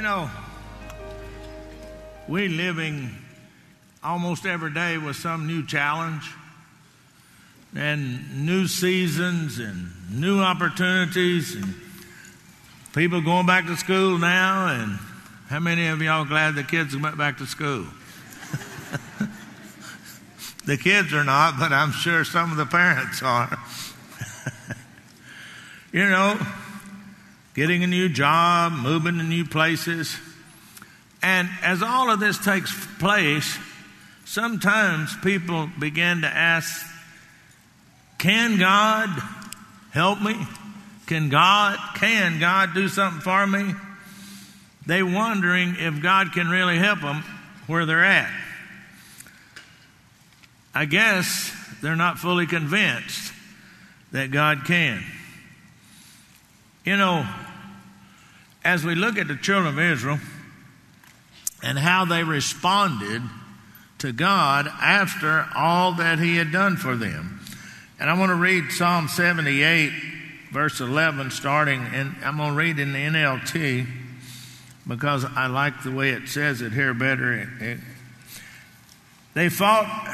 You know, we living almost every day with some new challenge and new seasons and new opportunities and people going back to school now and how many of y'all glad the kids went back to school? the kids are not, but I'm sure some of the parents are. you know, getting a new job, moving to new places. And as all of this takes place, sometimes people begin to ask, can God help me? Can God, can God do something for me? They wondering if God can really help them where they're at. I guess they're not fully convinced that God can. You know, as we look at the children of Israel and how they responded to God after all that He had done for them. And I want to read Psalm 78, verse 11, starting, and I'm going to read in the NLT because I like the way it says it here better. They fought,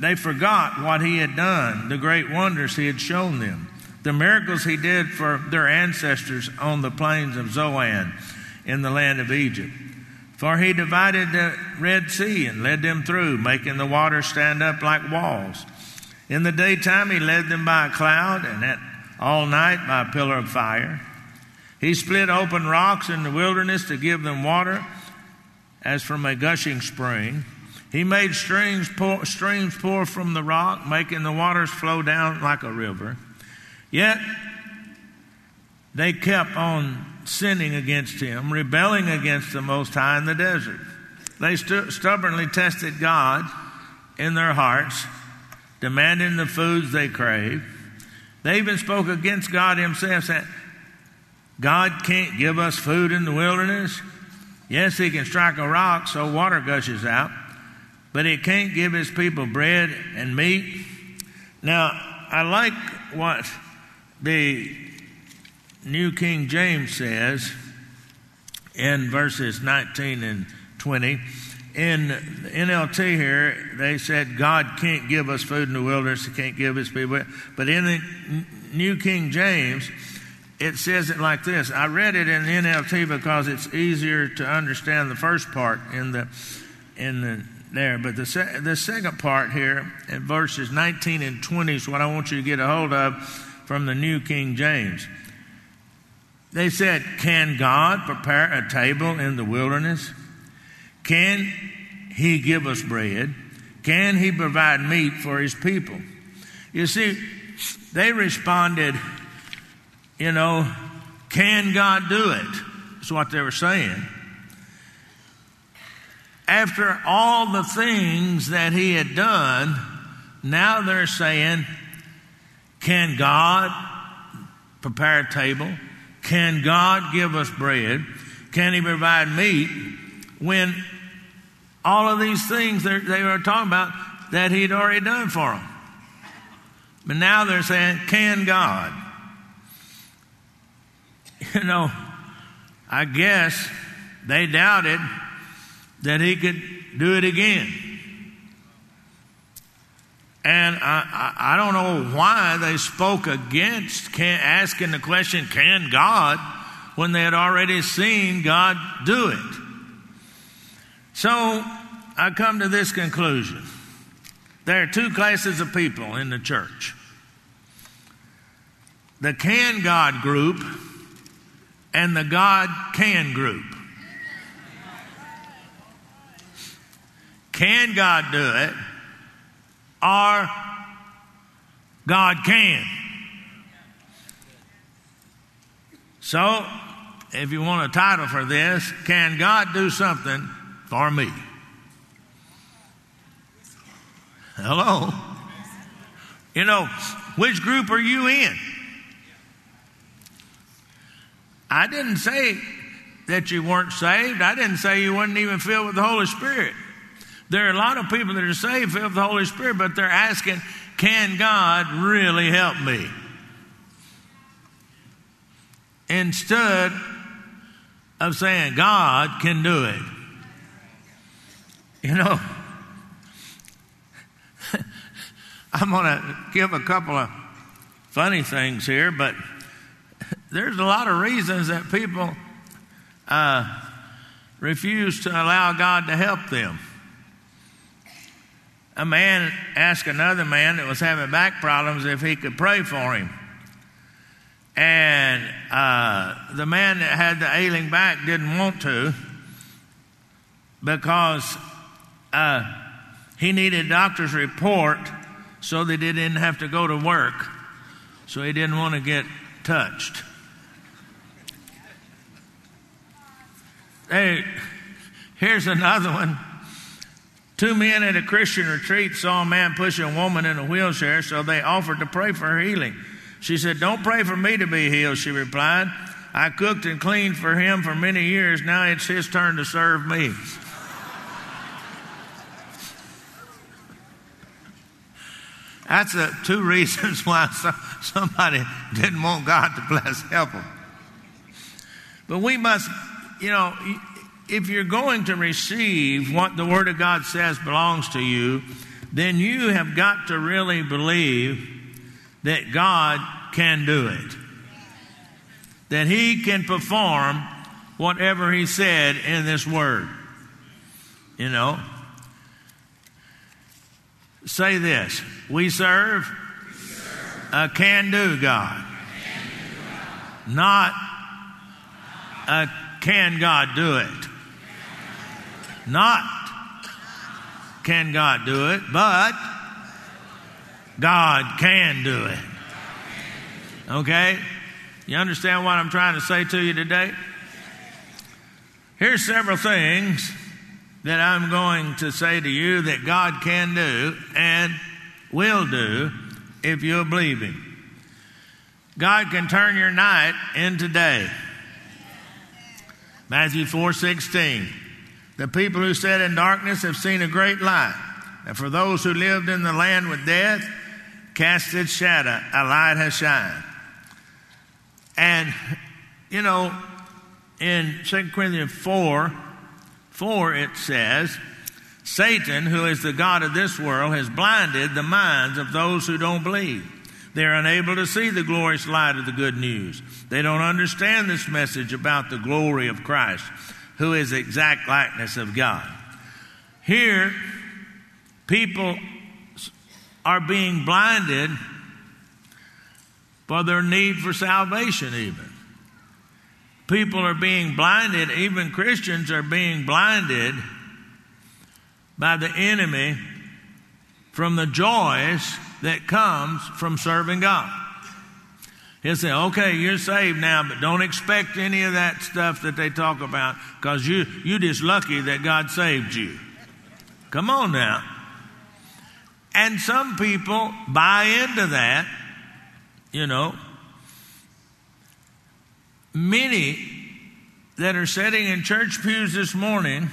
they forgot what He had done, the great wonders He had shown them the miracles he did for their ancestors on the plains of Zoan in the land of Egypt. For he divided the Red Sea and led them through, making the water stand up like walls. In the daytime he led them by a cloud, and at all night by a pillar of fire. He split open rocks in the wilderness to give them water as from a gushing spring. He made streams pour, streams pour from the rock, making the waters flow down like a river. Yet they kept on sinning against him, rebelling against the Most High in the desert. They stu- stubbornly tested God in their hearts, demanding the foods they craved. They even spoke against God Himself, saying, God can't give us food in the wilderness. Yes, He can strike a rock so water gushes out, but He can't give His people bread and meat. Now, I like what the New King James says in verses 19 and 20. In the NLT here, they said God can't give us food in the wilderness, He can't give His people. But in the New King James, it says it like this. I read it in the NLT because it's easier to understand the first part in the in the there. But the se- the second part here in verses 19 and 20 is what I want you to get a hold of from the New King James. They said, Can God prepare a table in the wilderness? Can He give us bread? Can He provide meat for His people? You see, they responded, you know, can God do it? That's what they were saying. After all the things that He had done, now they're saying, can God prepare a table? Can God give us bread? Can He provide meat? When all of these things they were talking about that He'd already done for them. But now they're saying, Can God? You know, I guess they doubted that He could do it again. And I, I, I don't know why they spoke against can, asking the question, can God, when they had already seen God do it. So I come to this conclusion. There are two classes of people in the church the can God group and the God can group. Can God do it? Or God can. So, if you want a title for this, Can God Do Something for Me? Hello? You know, which group are you in? I didn't say that you weren't saved. I didn't say you weren't even filled with the Holy Spirit. There are a lot of people that are saved, filled with the Holy Spirit, but they're asking, can God really help me? Instead of saying God can do it. You know, I'm going to give a couple of funny things here, but there's a lot of reasons that people uh, refuse to allow God to help them. A man asked another man that was having back problems if he could pray for him. And uh, the man that had the ailing back didn't want to because uh, he needed doctor's report so that he didn't have to go to work. So he didn't want to get touched. Hey, here's another one. Two men at a Christian retreat saw a man push a woman in a wheelchair, so they offered to pray for her healing. She said, Don't pray for me to be healed, she replied. I cooked and cleaned for him for many years. Now it's his turn to serve me. That's the two reasons why somebody didn't want God to bless help them. But we must, you know, if you're going to receive what the Word of God says belongs to you, then you have got to really believe that God can do it. That He can perform whatever He said in this Word. You know? Say this We serve a can do God, not a can God do it. Not can God do it, but God can do it. Okay? You understand what I'm trying to say to you today? Here's several things that I'm going to say to you that God can do and will do if you'll believe Him. God can turn your night into day. Matthew 4:16. The people who sat in darkness have seen a great light. And for those who lived in the land with death, cast its shadow, a light has shined. And, you know, in 2 Corinthians 4, 4 it says, Satan, who is the God of this world, has blinded the minds of those who don't believe. They're unable to see the glorious light of the good news. They don't understand this message about the glory of Christ, who is the exact likeness of God. Here, people are being blinded for their need for salvation, even. People are being blinded, even Christians are being blinded by the enemy from the joys that comes from serving God. He'll say, okay, you're saved now, but don't expect any of that stuff that they talk about because you, you're just lucky that God saved you. Come on now. And some people buy into that you know, many that are sitting in church pews this morning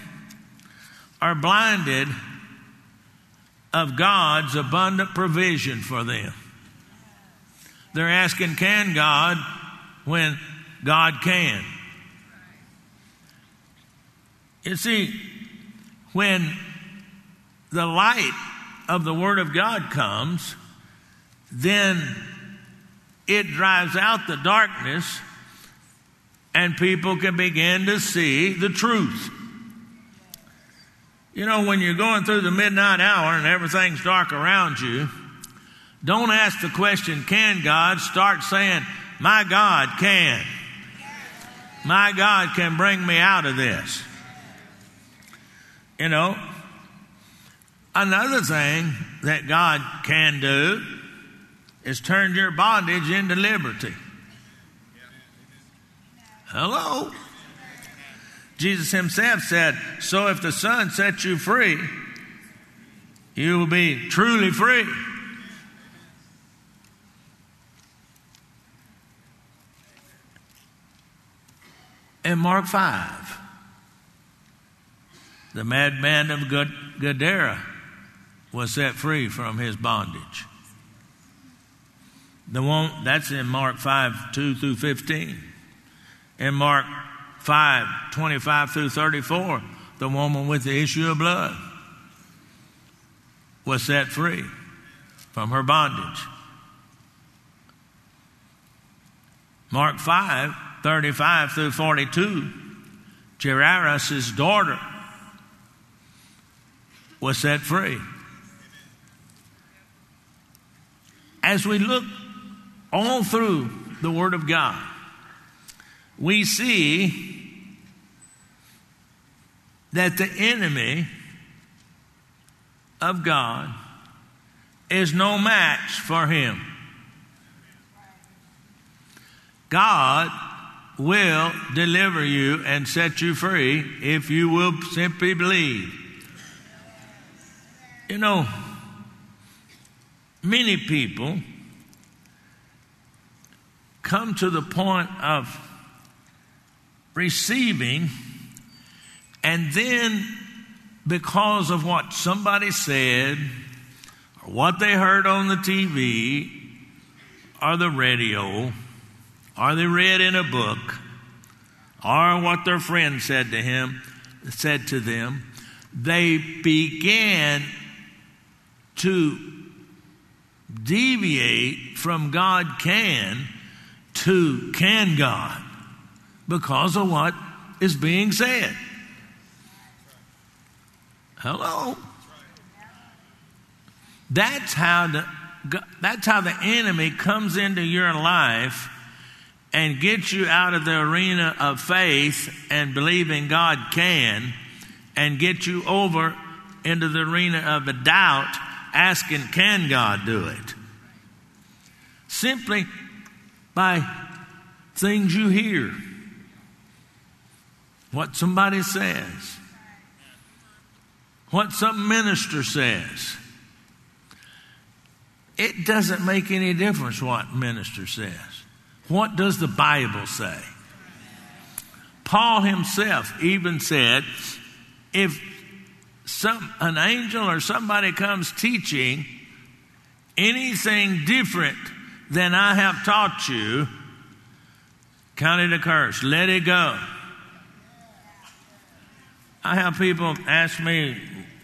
are blinded of God's abundant provision for them. They're asking, Can God when God can? You see, when the light of the Word of God comes, then it drives out the darkness and people can begin to see the truth. You know, when you're going through the midnight hour and everything's dark around you, don't ask the question, can God? Start saying, my God can. My God can bring me out of this. You know, another thing that God can do is turn your bondage into liberty. Hello? Jesus himself said, So if the Son sets you free, you will be truly free. In Mark 5, the madman of Gadara was set free from his bondage. The one that's in Mark 5 2 through 15. In Mark 5 25 through 34, the woman with the issue of blood was set free from her bondage. Mark 5 35 through 42, Jairus' daughter was set free. As we look all through the Word of God, we see that the enemy of God is no match for him. God will deliver you and set you free if you will simply believe. You know, many people come to the point of receiving, and then because of what somebody said, or what they heard on the TV, or the radio, or they read in a book, or what their friend said to him, said to them, they began to deviate from God can to can God because of what is being said. Hello? That's how the that's how the enemy comes into your life and get you out of the arena of faith and believing God can and get you over into the arena of the doubt asking can God do it simply by things you hear what somebody says what some minister says. It doesn't make any difference what minister says. What does the Bible say? Paul himself even said, if some an angel or somebody comes teaching anything different than I have taught you, count it a curse. Let it go. I have people ask me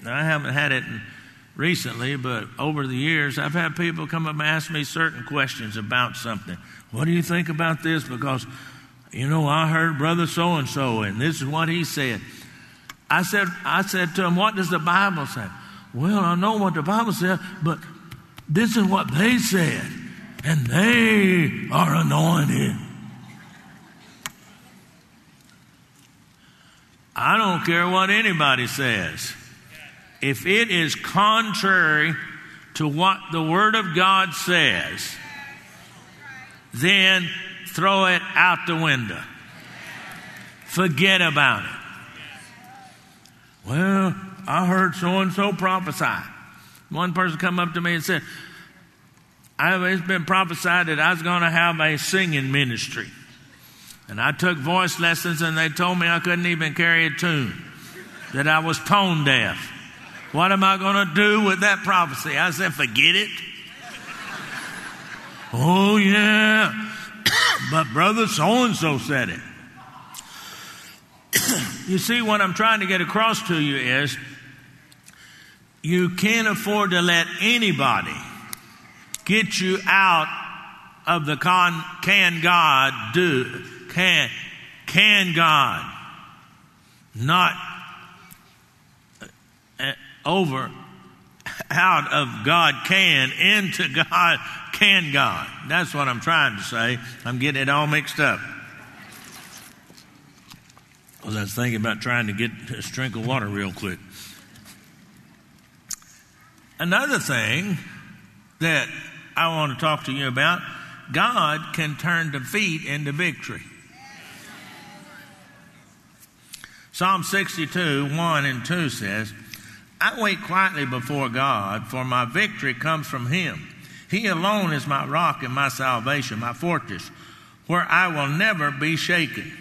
I haven't had it recently, but over the years, I've had people come up and ask me certain questions about something. What do you think about this? Because, you know, I heard brother so and so, and this is what he said. I said, I said to him, What does the Bible say? Well, I know what the Bible said, but this is what they said, and they are anointed. I don't care what anybody says if it is contrary to what the Word of God says, then throw it out the window. Forget about it. Well, I heard so and so prophesy. One person come up to me and said, it's been prophesied that I was going to have a singing ministry. And I took voice lessons and they told me I couldn't even carry a tune, that I was tone deaf. What am I going to do with that prophecy? I said, forget it. oh, yeah. but brother so and so said it. you see, what I'm trying to get across to you is you can't afford to let anybody get you out of the con, can God do, can, can God not over out of God can into God can God. That's what I'm trying to say. I'm getting it all mixed up. Because I was thinking about trying to get a drink of water real quick. Another thing that I want to talk to you about God can turn defeat into victory. Psalm 62, 1 and 2 says, I wait quietly before God, for my victory comes from Him. He alone is my rock and my salvation, my fortress, where I will never be shaken.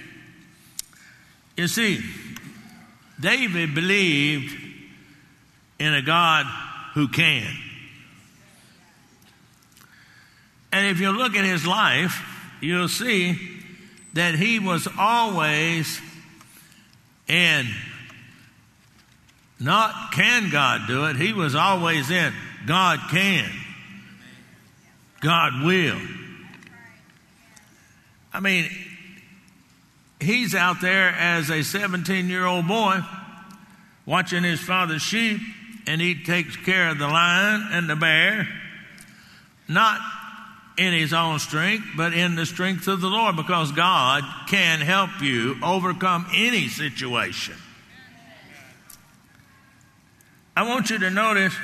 You see, David believed in a God who can. And if you look at his life, you'll see that he was always in not can God do it, he was always in God can. God will. I mean, he's out there as a 17 year old boy watching his father's sheep, and he takes care of the lion and the bear, not in his own strength, but in the strength of the Lord, because God can help you overcome any situation. I want you to notice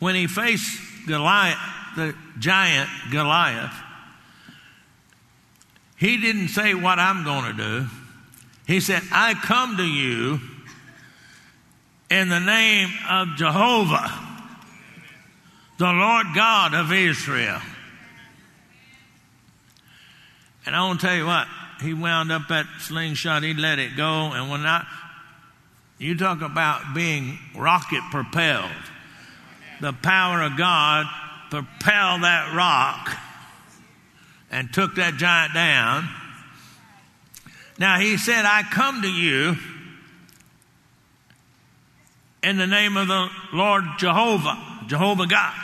when he faced Goliath, the giant Goliath, he didn't say what I'm going to do. He said, I come to you in the name of Jehovah, the Lord God of Israel. And I want to tell you what, he wound up that slingshot, he let it go, and when I, you talk about being rocket propelled, the power of God propelled that rock and took that giant down. Now he said, I come to you in the name of the Lord Jehovah, Jehovah God.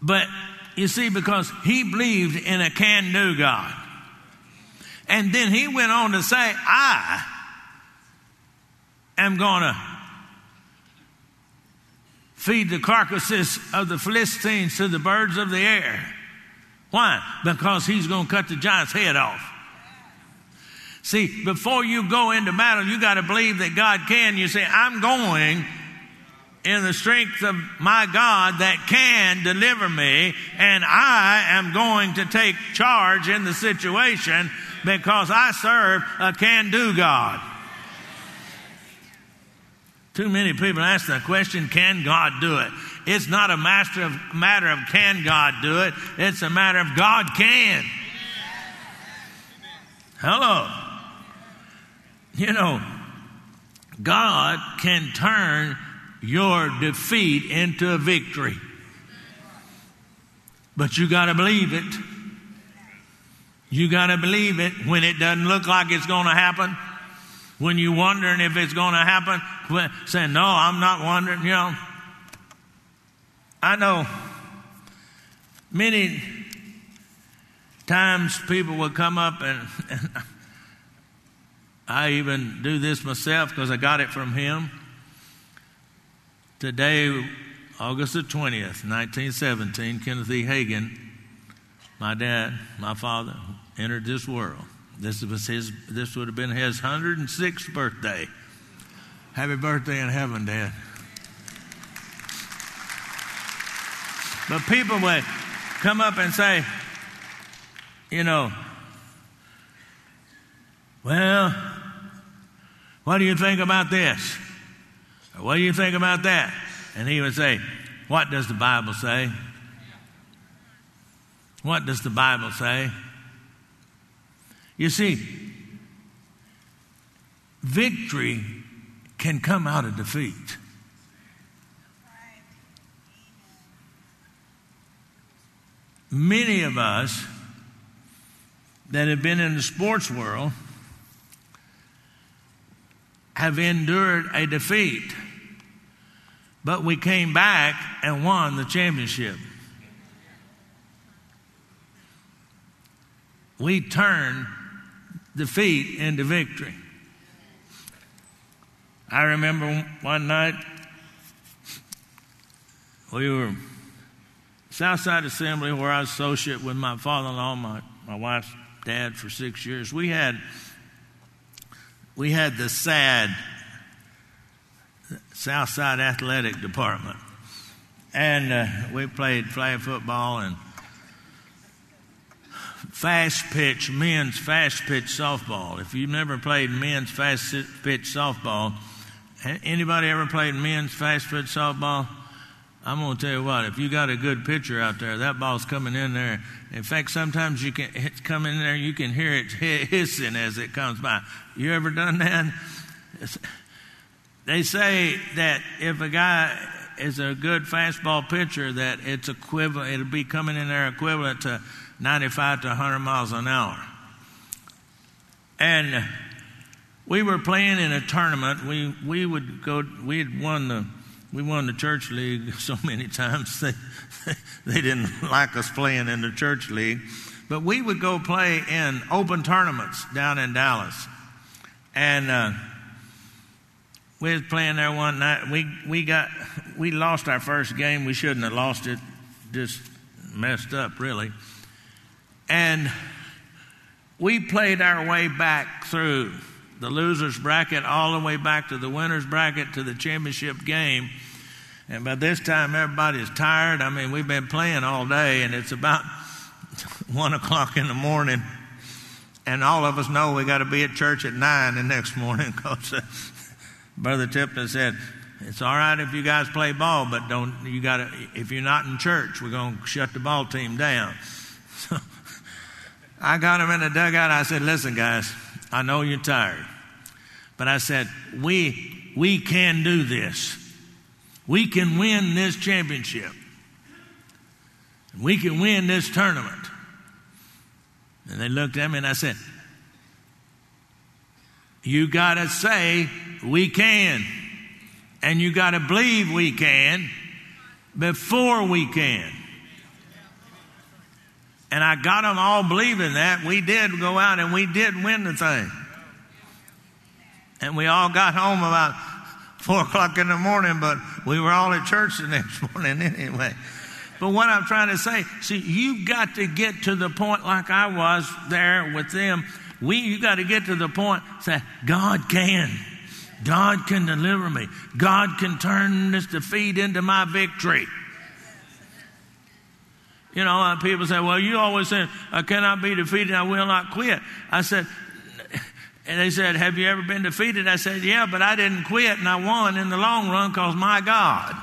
But you see, because he believed in a can do God. And then he went on to say, I am going to feed the carcasses of the Philistines to the birds of the air. Why? Because he's going to cut the giant's head off. See, before you go into battle, you got to believe that God can. You say, I'm going in the strength of my God that can deliver me, and I am going to take charge in the situation because I serve a can do God. Too many people ask the question, can God do it? It's not a master of, matter of can God do it, it's a matter of God can. Hello. You know, God can turn your defeat into a victory. But you got to believe it. You got to believe it when it doesn't look like it's going to happen. When you're wondering if it's going to happen, saying, No, I'm not wondering, you know. I know many times people will come up and, and I even do this myself because I got it from him. Today, August the 20th, 1917, Kenneth E. Hagin, my dad, my father, entered this world. This was his. This would have been his 106th birthday. Happy birthday in heaven, Dad. But people would come up and say, you know, well, what do you think about this? Or what do you think about that? And he would say, What does the Bible say? What does the Bible say? You see, victory can come out of defeat. Many of us that have been in the sports world have endured a defeat, but we came back and won the championship. We turned defeat into victory. I remember one night we were Southside Assembly where I was associate with my father-in-law, my, my wife's dad for six years. We had we had the SAD, Southside Athletic Department. And uh, we played flag football and fast pitch, men's fast pitch softball. If you've never played men's fast pitch softball, anybody ever played men's fast pitch softball? I'm going to tell you what, if you got a good pitcher out there, that ball's coming in there. In fact, sometimes you can it's come in there, you can hear it hissing as it comes by. You ever done that? They say that if a guy is a good fastball pitcher, that it's equivalent, it'll be coming in there equivalent to 95 to 100 miles an hour. And we were playing in a tournament. We, we would go, we had won the, we won the church league so many times they, they didn't like us playing in the church league. But we would go play in open tournaments down in Dallas. And uh, we was playing there one night. We, we got, we lost our first game. We shouldn't have lost it. Just messed up, really. And we played our way back through the losers bracket all the way back to the winners bracket to the championship game. And by this time, everybody's tired. I mean, we've been playing all day, and it's about one o'clock in the morning. And all of us know we got to be at church at nine the next morning because uh, Brother Tipton said, it's all right if you guys play ball, but don't you got to? If you're not in church, we're going to shut the ball team down. So I got him in the dugout. I said, "Listen, guys, I know you're tired, but I said we we can do this. We can win this championship. We can win this tournament." And they looked at me, and I said, "You got to say we can." And you got to believe we can before we can. And I got them all believing that. We did go out and we did win the thing. And we all got home about four o'clock in the morning, but we were all at church the next morning anyway. But what I'm trying to say, see, you've got to get to the point like I was there with them. We, you got to get to the point, say, God can. God can deliver me. God can turn this defeat into my victory. You know, people say, well, you always said, I cannot be defeated, I will not quit. I said, and they said, have you ever been defeated? I said, yeah, but I didn't quit and I won in the long run because my God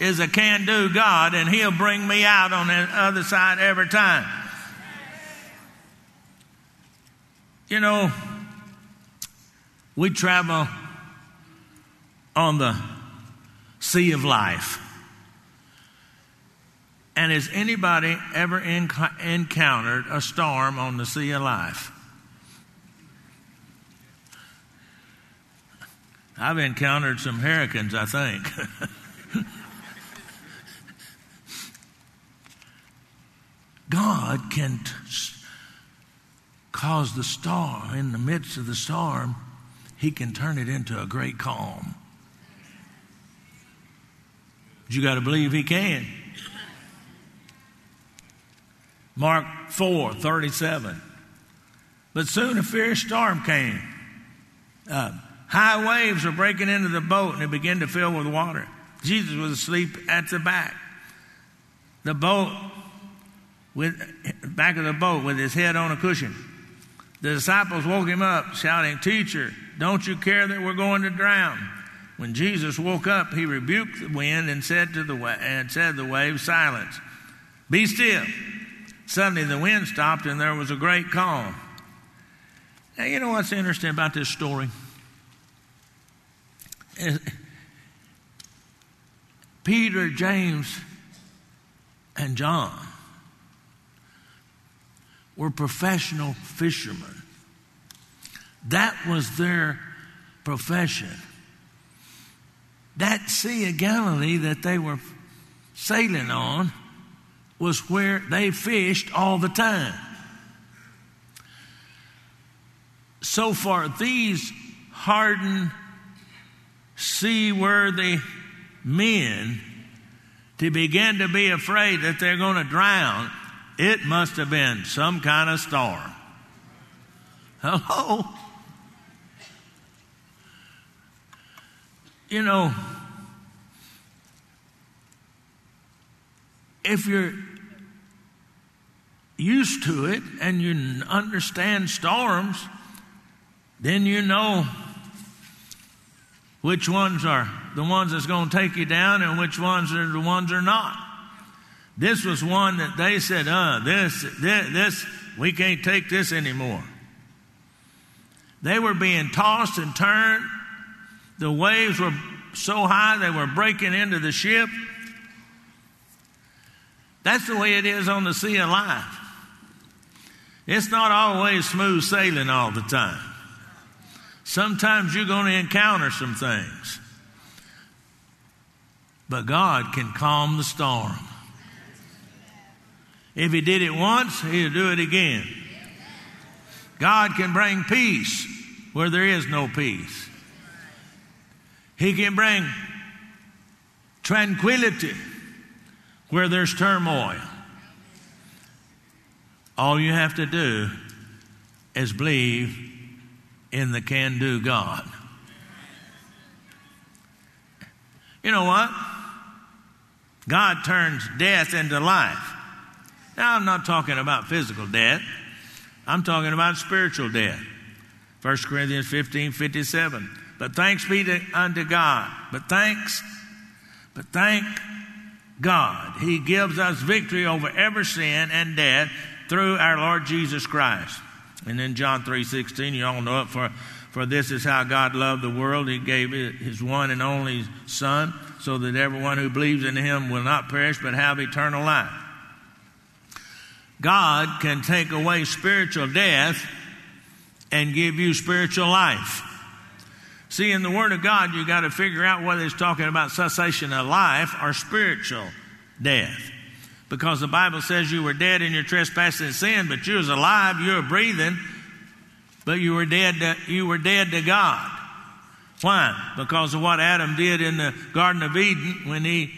is a can do God and He'll bring me out on the other side every time. You know, we travel on the sea of life. And has anybody ever encountered a storm on the sea of life? I've encountered some hurricanes, I think. God can t- cause the storm, in the midst of the storm, he can turn it into a great calm. You got to believe He can. Mark 4 37. But soon a fierce storm came. Uh, high waves were breaking into the boat and it began to fill with water. Jesus was asleep at the back. The boat, with back of the boat, with his head on a cushion. The disciples woke him up, shouting, Teacher, don't you care that we're going to drown? When Jesus woke up, he rebuked the wind and said to the wa- and said the waves, Silence. Be still. Suddenly the wind stopped and there was a great calm. Now you know what's interesting about this story? Peter, James, and John were professional fishermen. That was their profession. That Sea of Galilee that they were sailing on was where they fished all the time. So, for these hardened, seaworthy men to begin to be afraid that they're going to drown, it must have been some kind of storm. Hello? you know, if you're used to it and you understand storms, then you know which ones are the ones that's going to take you down and which ones are the ones are not. This was one that they said, uh, this, this, this, we can't take this anymore. They were being tossed and turned the waves were so high they were breaking into the ship. That's the way it is on the sea of life. It's not always smooth sailing all the time. Sometimes you're going to encounter some things. But God can calm the storm. If He did it once, He'll do it again. God can bring peace where there is no peace. He can bring tranquility where there's turmoil. All you have to do is believe in the can do God. You know what? God turns death into life. Now, I'm not talking about physical death, I'm talking about spiritual death. 1 Corinthians 15 57. But thanks be to, unto God. But thanks, but thank God. He gives us victory over every sin and death through our Lord Jesus Christ. And then John 3:16, you all know it for for this is how God loved the world. He gave his one and only son so that everyone who believes in him will not perish but have eternal life. God can take away spiritual death and give you spiritual life. See, in the Word of God, you got to figure out whether it's talking about cessation of life or spiritual death. Because the Bible says you were dead in your trespasses and sin, but you was alive, you were breathing, but you were dead to, you were dead to God. Why? Because of what Adam did in the Garden of Eden when he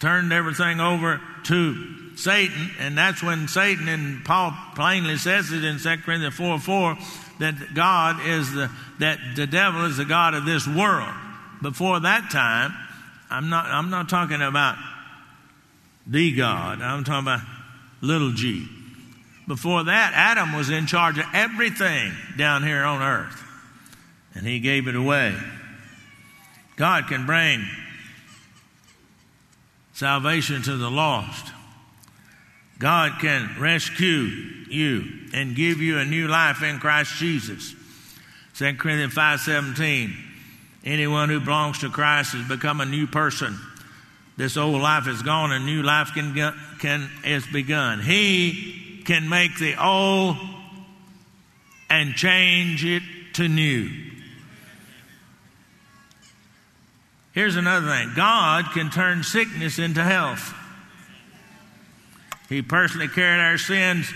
turned everything over to Satan, and that's when Satan, and Paul plainly says it in 2 Corinthians 4 4, that God is the, that the devil is the God of this world. Before that time, I'm not, I'm not talking about the God, I'm talking about little g. Before that, Adam was in charge of everything down here on earth, and he gave it away. God can bring salvation to the lost. God can rescue you and give you a new life in Christ Jesus. 2 Corinthians 5:17 Anyone who belongs to Christ has become a new person. This old life is gone and new life can, can is begun. He can make the old and change it to new. Here's another thing. God can turn sickness into health. He personally carried our sins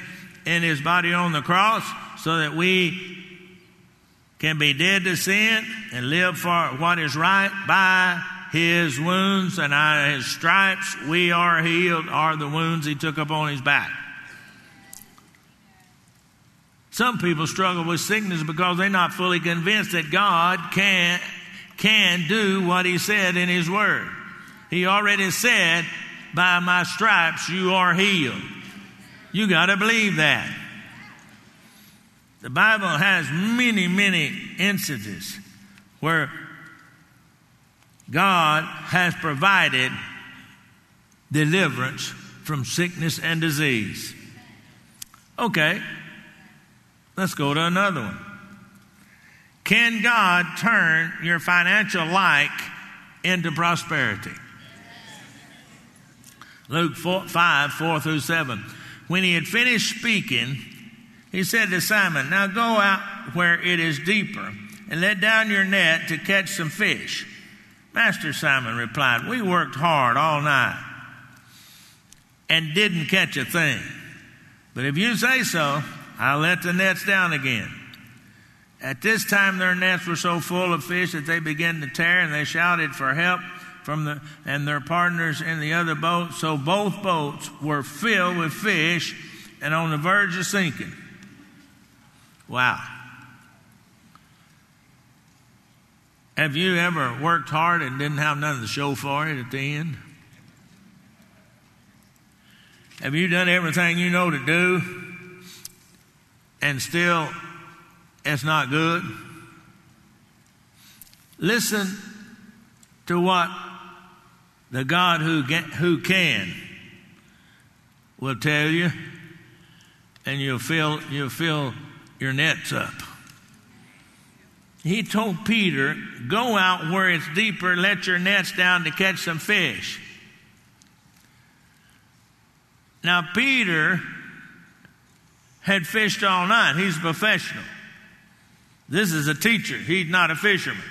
in his body on the cross so that we can be dead to sin and live for what is right by his wounds and his stripes we are healed are the wounds he took up on his back. Some people struggle with sickness because they're not fully convinced that God can, can do what he said in his word. He already said by my stripes you are healed. You got to believe that. The Bible has many, many instances where God has provided deliverance from sickness and disease. Okay, let's go to another one. Can God turn your financial lack into prosperity? Luke 4, 5, 4 through 7. When he had finished speaking, he said to Simon, Now go out where it is deeper and let down your net to catch some fish. Master Simon replied, We worked hard all night and didn't catch a thing. But if you say so, I'll let the nets down again. At this time, their nets were so full of fish that they began to tear and they shouted for help from the, and their partners in the other boat. So both boats were filled with fish and on the verge of sinking. Wow. Have you ever worked hard and didn't have nothing to show for it at the end? Have you done everything you know to do and still it's not good? Listen to what the God who, get, who can will tell you, and you'll fill, you'll fill your nets up. He told Peter, Go out where it's deeper, let your nets down to catch some fish. Now, Peter had fished all night. He's a professional. This is a teacher, he's not a fisherman.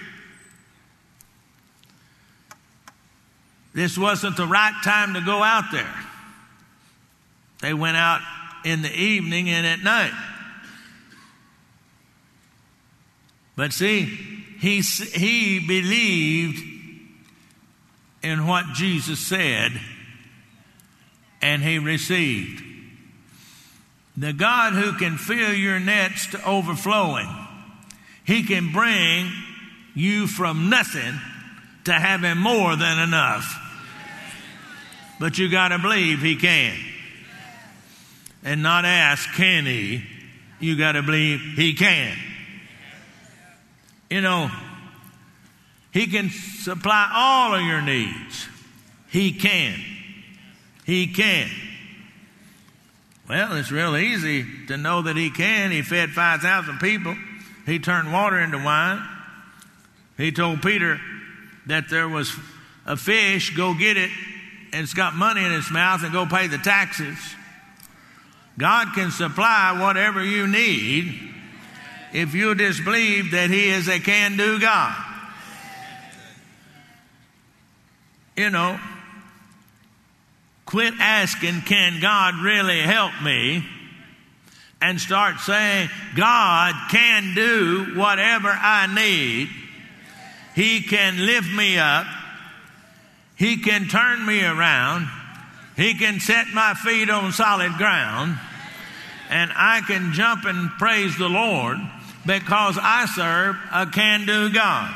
This wasn't the right time to go out there. They went out in the evening and at night. But see, he, he believed in what Jesus said and he received. The God who can fill your nets to overflowing, he can bring you from nothing to having more than enough. But you got to believe he can. And not ask, can he? You got to believe he can. You know, he can supply all of your needs. He can. He can. Well, it's real easy to know that He can. He fed 5,000 people, He turned water into wine. He told Peter that there was a fish, go get it, and it's got money in its mouth, and go pay the taxes. God can supply whatever you need if you just believe that He is a can do God. You know, quit asking, Can God really help me? and start saying, God can do whatever I need. He can lift me up. He can turn me around. He can set my feet on solid ground. And I can jump and praise the Lord because I serve a can do God.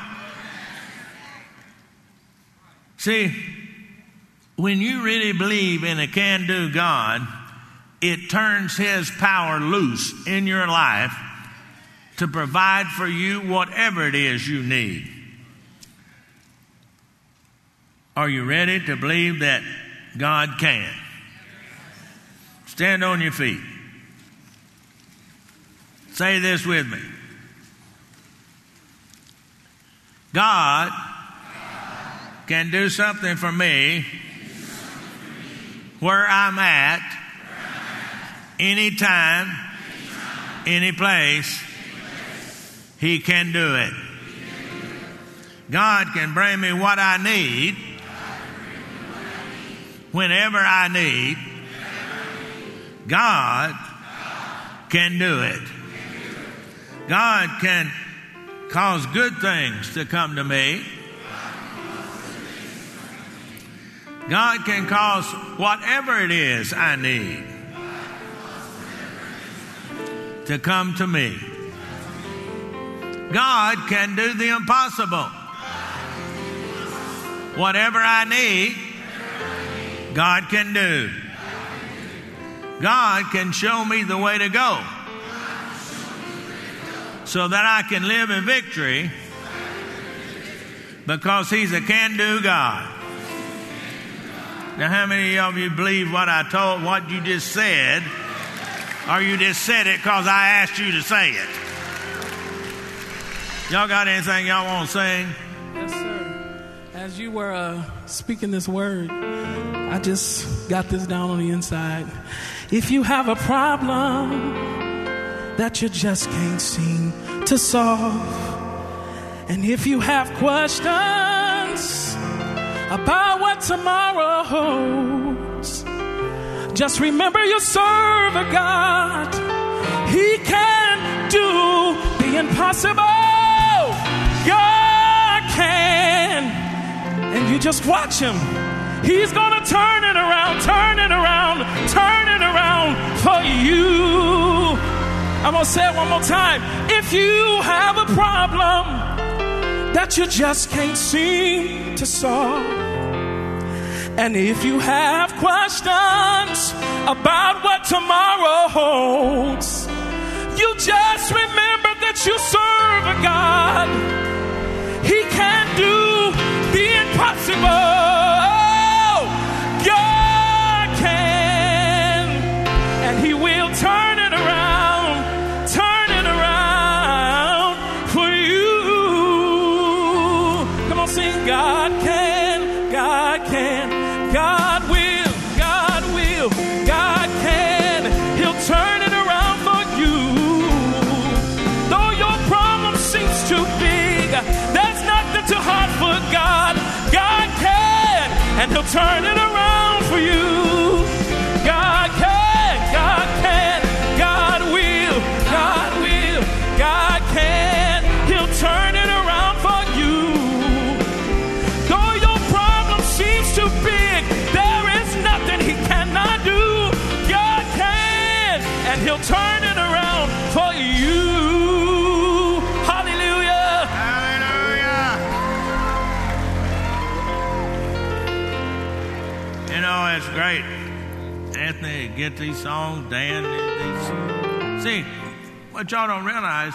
See, when you really believe in a can do God, it turns His power loose in your life to provide for you whatever it is you need. Are you ready to believe that God can? Stand on your feet. Say this with me God can do something for me where I'm at, anytime, any place. He can do it. God can bring me what I need whenever I need. God can do it. God can cause good things to come to me. God can cause whatever it is I need to come to me. God can do the impossible. Whatever I need, God can do. God can show me the way to go so that I can live in victory because He's a can do God. Now, how many of you believe what I told, what you just said, or you just said it because I asked you to say it? Y'all got anything y'all want to sing? Yes, sir. As you were uh, speaking this word, I just got this down on the inside. If you have a problem that you just can't seem to solve, and if you have questions, about what tomorrow holds. Just remember you serve a God. He can do the impossible. God can. And you just watch him. He's going to turn it around, turn it around, turn it around for you. I'm going to say it one more time. If you have a problem, that you just can't seem to solve. And if you have questions about what tomorrow holds, you just remember that you serve a God. He can do the impossible. Turn it get these songs, Dan, these. See, what y'all don't realize,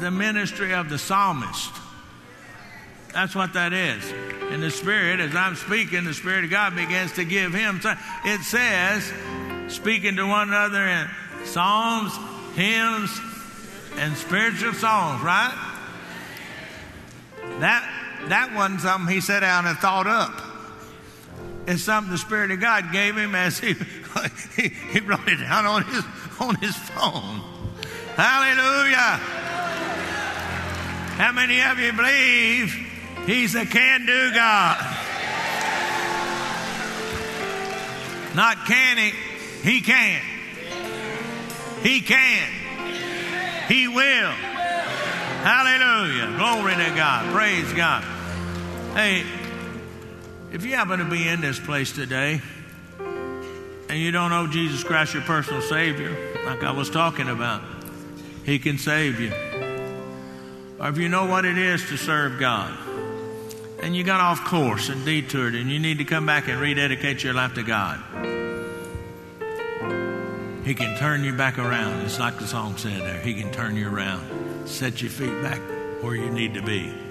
the ministry of the psalmist. That's what that is. And the Spirit, as I'm speaking, the Spirit of God begins to give him. It says, speaking to one another in psalms, hymns, and spiritual songs, right? That that wasn't something he sat down and thought up. It's something the Spirit of God gave him as he he, he wrote it down on his on his phone. Hallelujah. How many of you believe he's a can-do God? Not can he, he can. He can. He will. Hallelujah. Glory to God. Praise God. Hey, if you happen to be in this place today and you don't know Jesus Christ, your personal Savior, like I was talking about, He can save you. Or if you know what it is to serve God and you got off course and detoured and you need to come back and rededicate your life to God, He can turn you back around. It's like the song said there. He can turn you around, set your feet back where you need to be.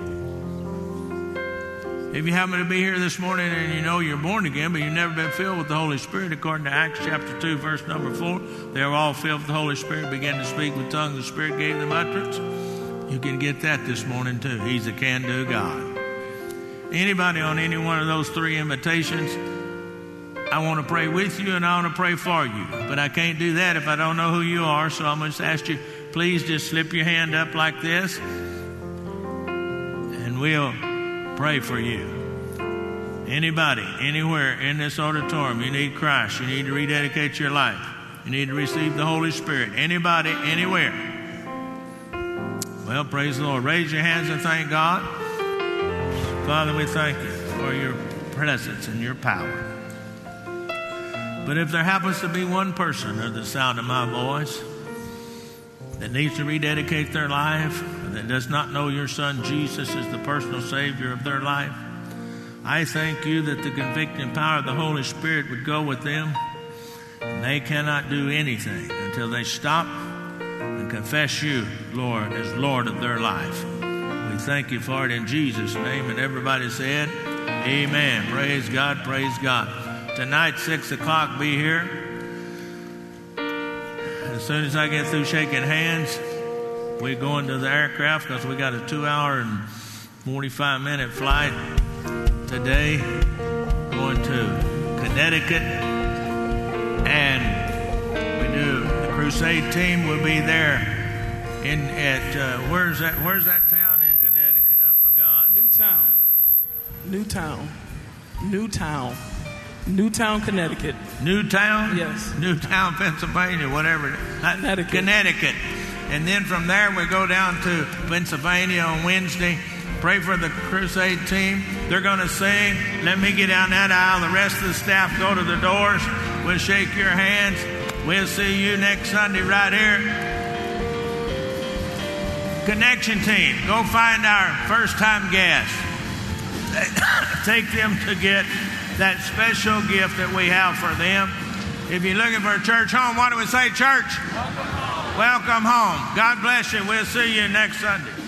If you happen to be here this morning and you know you're born again, but you've never been filled with the Holy Spirit, according to Acts chapter 2, verse number 4, they were all filled with the Holy Spirit, began to speak with tongues. The Spirit gave them utterance. You can get that this morning too. He's a can do God. Anybody on any one of those three invitations, I want to pray with you and I want to pray for you. But I can't do that if I don't know who you are. So I'm going to ask you, please just slip your hand up like this and we'll pray for you. Anybody, anywhere in this auditorium, you need Christ. You need to rededicate your life. You need to receive the Holy Spirit. Anybody, anywhere. Well, praise the Lord. Raise your hands and thank God. Father, we thank you for your presence and your power. But if there happens to be one person under the sound of my voice that needs to rededicate their life, that does not know your son Jesus is the personal Savior of their life, I thank you that the convicting power of the Holy Spirit would go with them. And they cannot do anything until they stop and confess you, Lord, as Lord of their life. We thank you for it in Jesus' name. And everybody said, Amen. Praise God, praise God. Tonight, 6 o'clock, be here. As soon as I get through shaking hands, we go into the aircraft because we got a two hour and 45 minute flight today going to Connecticut. And we do, the crusade team will be there in at, uh, where's that, where's that town in Connecticut? I forgot. Newtown. Newtown. Newtown. Newtown, Connecticut. Newtown? Yes. Newtown, Pennsylvania, whatever. Not- Connecticut. Connecticut. And then from there, we go down to Pennsylvania on Wednesday. Pray for the crusade team. They're going to sing. Let me get down that aisle. The rest of the staff go to the doors. We'll shake your hands. We'll see you next Sunday right here. Connection team, go find our first time guests. Take them to get that special gift that we have for them. If you're looking for a church home, what do we say, church? Welcome home. God bless you. We'll see you next Sunday.